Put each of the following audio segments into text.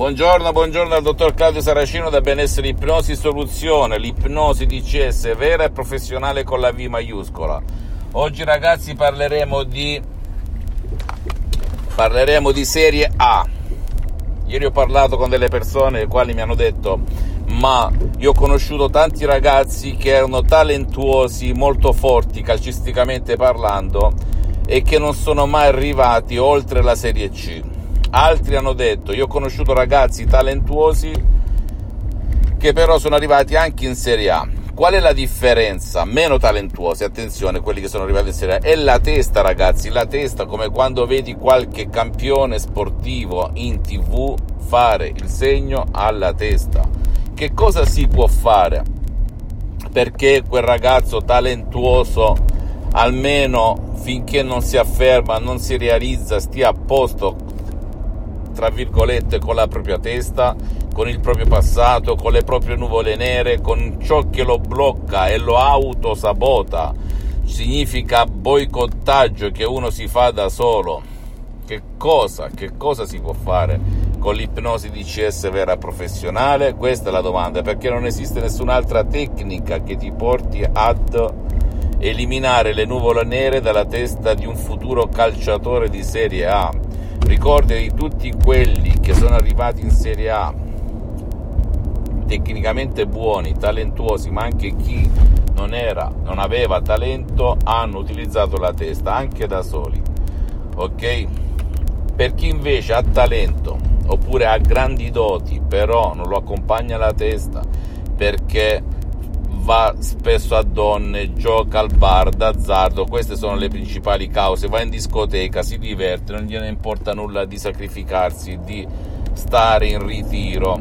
Buongiorno, buongiorno al dottor Claudio Saracino da Benessere Ipnosi Soluzione, l'ipnosi di CS vera e professionale con la V maiuscola. Oggi ragazzi parleremo di parleremo di serie A. Ieri ho parlato con delle persone le quali mi hanno detto ma io ho conosciuto tanti ragazzi che erano talentuosi, molto forti calcisticamente parlando e che non sono mai arrivati oltre la Serie C. Altri hanno detto, io ho conosciuto ragazzi talentuosi che però sono arrivati anche in Serie A. Qual è la differenza? Meno talentuosi, attenzione, quelli che sono arrivati in Serie A, è la testa ragazzi, la testa come quando vedi qualche campione sportivo in tv fare il segno alla testa. Che cosa si può fare? Perché quel ragazzo talentuoso almeno finché non si afferma, non si realizza, stia a posto tra virgolette, con la propria testa, con il proprio passato, con le proprie nuvole nere, con ciò che lo blocca e lo autosabota. Significa boicottaggio che uno si fa da solo. Che cosa, che cosa si può fare con l'ipnosi DCS vera professionale? Questa è la domanda, perché non esiste nessun'altra tecnica che ti porti ad eliminare le nuvole nere dalla testa di un futuro calciatore di Serie A ricordi di tutti quelli che sono arrivati in Serie A tecnicamente buoni, talentuosi, ma anche chi non era, non aveva talento, hanno utilizzato la testa anche da soli. Ok? Per chi invece ha talento oppure ha grandi doti, però non lo accompagna la testa perché va spesso a donne, gioca al bar, d'azzardo, queste sono le principali cause, va in discoteca, si diverte, non gliene importa nulla di sacrificarsi, di stare in ritiro,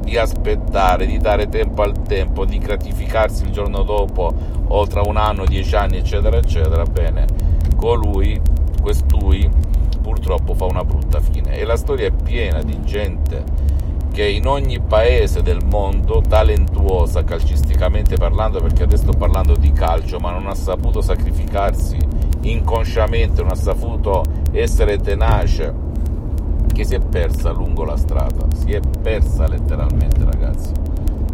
di aspettare, di dare tempo al tempo, di gratificarsi il giorno dopo o tra un anno, dieci anni, eccetera, eccetera, bene, colui, questui, purtroppo fa una brutta fine. E la storia è piena di gente che in ogni paese del mondo talentuosa calcisticamente parlando, perché adesso sto parlando di calcio, ma non ha saputo sacrificarsi inconsciamente, non ha saputo essere tenace, che si è persa lungo la strada, si è persa letteralmente ragazzi,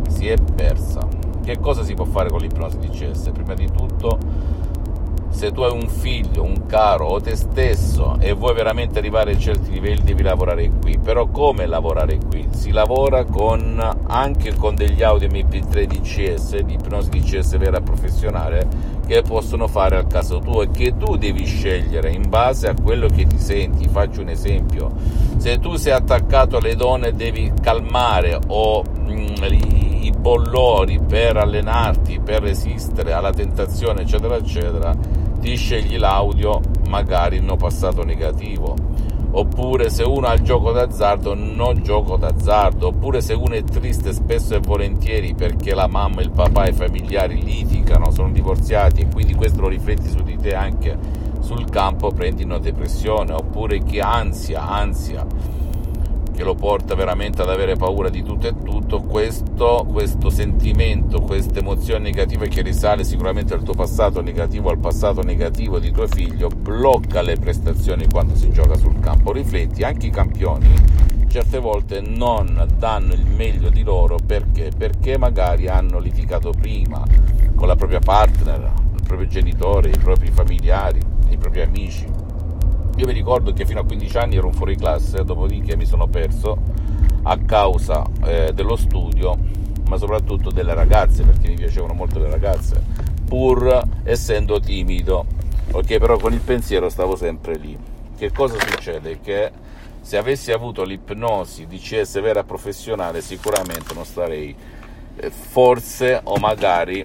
si è persa. Che cosa si può fare con l'ipnosi di CS? Prima di tutto se tu hai un figlio, un caro o te stesso e vuoi veramente arrivare a certi livelli devi lavorare qui, però come lavorare qui? Si lavora con, anche con degli audio MP3 di CS, di ipnosi di CS vera professionale che possono fare al caso tuo e che tu devi scegliere in base a quello che ti senti. Faccio un esempio, se tu sei attaccato alle donne devi calmare o mm, i bollori per allenarti, per resistere alla tentazione, eccetera, eccetera ti scegli l'audio magari no passato negativo. Oppure se uno ha il gioco d'azzardo non gioco d'azzardo. Oppure se uno è triste spesso e volentieri perché la mamma il papà e i familiari litigano sono divorziati e quindi questo lo rifletti su di te anche sul campo prendi una depressione. Oppure chi ansia ansia che lo porta veramente ad avere paura di tutto e tutto, questo, questo sentimento, questa emozione negativa che risale sicuramente al tuo passato negativo, al passato negativo di tuo figlio, blocca le prestazioni quando si gioca sul campo. Rifletti, anche i campioni certe volte non danno il meglio di loro perché? Perché magari hanno litigato prima con la propria partner, il proprio genitore, i propri familiari, i propri amici io mi ricordo che fino a 15 anni ero un fuori classe, dopodiché mi sono perso a causa eh, dello studio, ma soprattutto delle ragazze, perché mi piacevano molto le ragazze, pur essendo timido. Ok, però con il pensiero stavo sempre lì. Che cosa succede? Che se avessi avuto l'ipnosi di CS vera professionale, sicuramente non starei, eh, forse o magari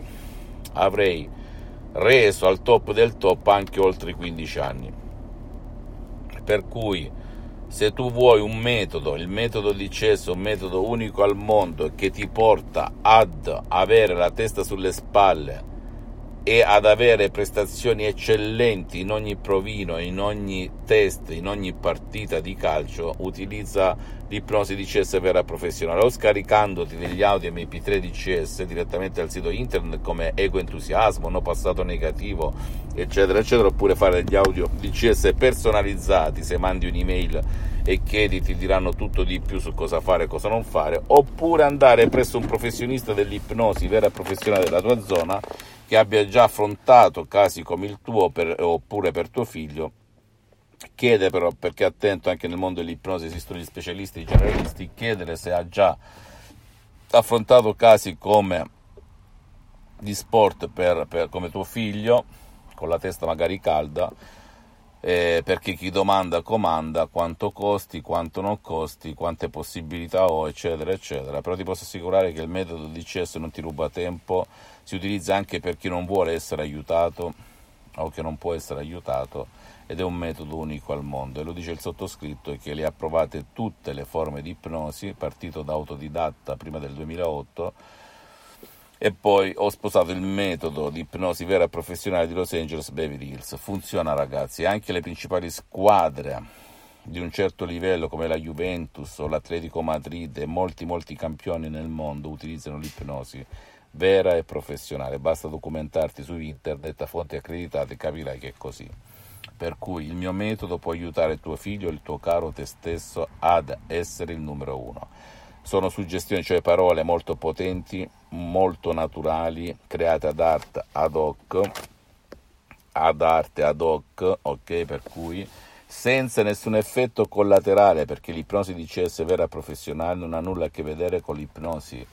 avrei reso al top del top anche oltre i 15 anni per cui se tu vuoi un metodo, il metodo di cesso, un metodo unico al mondo che ti porta ad avere la testa sulle spalle e ad avere prestazioni eccellenti in ogni provino, in ogni test, in ogni partita di calcio, utilizza l'ipnosi DCS vera professionale o scaricandoti degli audio MP3 DCS direttamente al sito internet come Ego Entusiasmo, No Passato Negativo, eccetera, eccetera, oppure fare degli audio DCS personalizzati se mandi un'email e chiedi ti diranno tutto di più su cosa fare e cosa non fare, oppure andare presso un professionista dell'ipnosi vera professionale della tua zona che abbia già affrontato casi come il tuo per, oppure per tuo figlio. Chiede però, perché attento anche nel mondo dell'ipnosi esistono gli specialisti, i generalisti, chiedere se ha già affrontato casi come di sport per, per, come tuo figlio, con la testa magari calda, eh, perché chi domanda comanda quanto costi, quanto non costi, quante possibilità ho, eccetera, eccetera. Però ti posso assicurare che il metodo DCS non ti ruba tempo, si utilizza anche per chi non vuole essere aiutato o che non può essere aiutato ed è un metodo unico al mondo e lo dice il sottoscritto che le ha provate tutte le forme di ipnosi, partito da autodidatta prima del 2008 e poi ho sposato il metodo di ipnosi vera e professionale di Los Angeles Beverly Hills. Funziona ragazzi, anche le principali squadre di un certo livello come la Juventus o l'Atletico Madrid e molti molti campioni nel mondo utilizzano l'ipnosi vera e professionale. Basta documentarti su internet a fonti accreditate e capirai che è così. Per cui il mio metodo può aiutare tuo figlio, il tuo caro te stesso ad essere il numero uno. Sono suggestioni, cioè parole molto potenti, molto naturali, create ad arte ad hoc, ad arte ad hoc, ok? Per cui senza nessun effetto collaterale, perché l'ipnosi di CS vera professionale non ha nulla a che vedere con l'ipnosi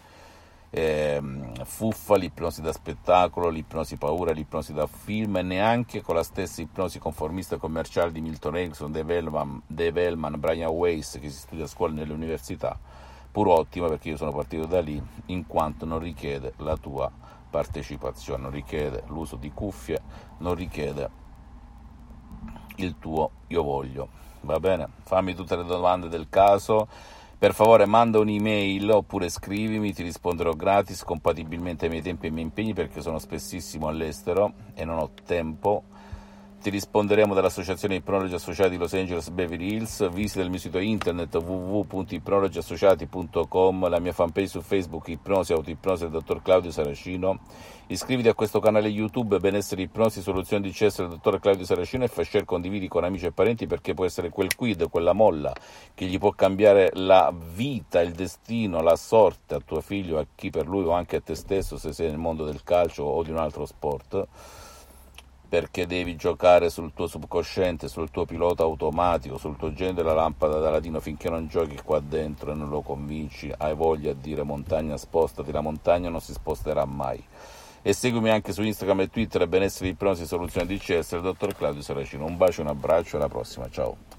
eh, fuffa, l'ipnosi da spettacolo, l'ipnosi paura, l'ipnosi da film e neanche con la stessa ipnosi conformista commerciale di Milton Erickson, Dave Hellman, Brian Weiss che si studia a scuola nelle università pur ottima perché io sono partito da lì, in quanto non richiede la tua partecipazione, non richiede l'uso di cuffie, non richiede il tuo io voglio. Va bene? Fammi tutte le domande del caso. Per favore manda un'email oppure scrivimi, ti risponderò gratis, compatibilmente ai miei tempi e ai miei impegni perché sono spessissimo all'estero e non ho tempo ti risponderemo dall'Associazione Ipnologi Associati Los Angeles Beverly Hills. Visita il mio sito internet www.ipnologiassociati.com, la mia fanpage su Facebook Ipnosi Autoipnosi del dottor Claudio Saracino. Iscriviti a questo canale YouTube Benessere Ipnosi Soluzioni di CS del dottor Claudio Saracino e fai share, condividi con amici e parenti perché può essere quel quid, quella molla che gli può cambiare la vita, il destino, la sorte a tuo figlio, a chi per lui o anche a te stesso se sei nel mondo del calcio o di un altro sport perché devi giocare sul tuo subconsciente, sul tuo pilota automatico, sul tuo genio della lampada da ladino finché non giochi qua dentro e non lo convinci, hai voglia di dire montagna spostati, la montagna non si sposterà mai. E seguimi anche su Instagram e Twitter benessere ipnosi soluzione DCS, il dottor Claudio Saracino. Un bacio, un abbraccio, alla prossima, ciao.